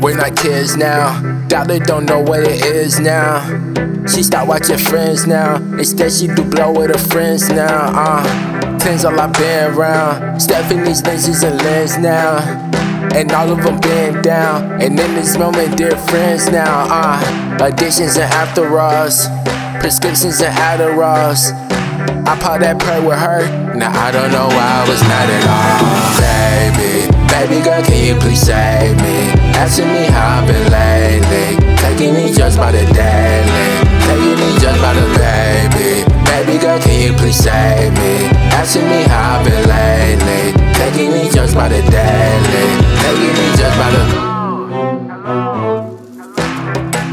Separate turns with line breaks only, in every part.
We're not kids now. Dollar don't know what it is now. She start watching friends now. Instead, she do blow with her friends now. Uh, tens all I been around. Stephanie's lenses and lens now. And all of them been down. And in this moment, they're friends now. Uh, addictions and after alls. Prescriptions and Adderalls. I pop that prayer with her. Now I don't know why I was mad at all. Baby, baby girl, can you please save me? Asking me how I've been lately. Taking me just by the daily. Taking me just by the baby. Baby girl, can you please save me? Asking me how I've been lately. Taking me just by the daily.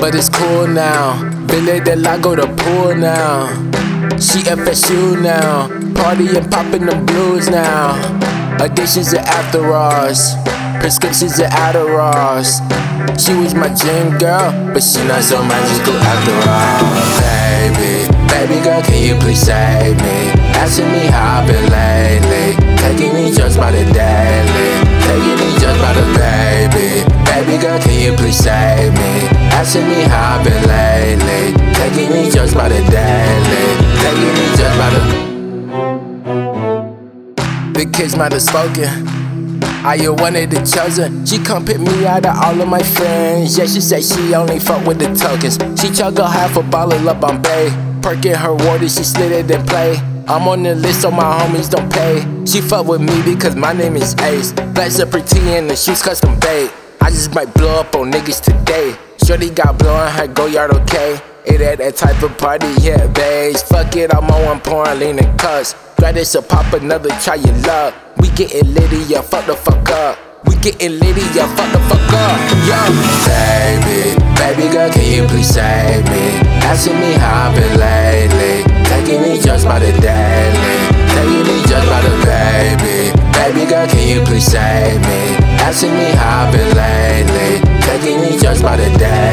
But it's cool now. Billy del I go to pool now. She FSU now. Party and popping them blues now. Addictions and after alls. Prescriptions and Adderalls. She was my gym girl, but she not so magical after all. Baby, baby girl, can you please save me? Asking me how I've been lately. The daily. Taking just by the. The kids might have spoken. I you one of the chosen. She come pick me out of all of my friends. Yeah, she said she only fuck with the tokens. She chug a half a bottle up on Bay. Perking her water, she slid it and play. I'm on the list so my homies don't pay. She fuck with me because my name is Ace. Blacks are pretty and the shoes custom bait. I just might blow up on niggas today. Shorty got blowin' her go yard okay. It at that type of party, yeah, babes. Fuck it, I'm on pouring lean and cuss. Grab this or pop another, try your luck. We gettin' litty, yeah, fuck the fuck up. We gettin' litty, yeah, fuck the fuck up. Yo, baby, baby girl, can you please save me? Asking me how I've been lately. Taking me just by the daily. Taking me just by the baby. Baby girl, can you please save me? Asking me how I've been lately. Taking me just by the daily.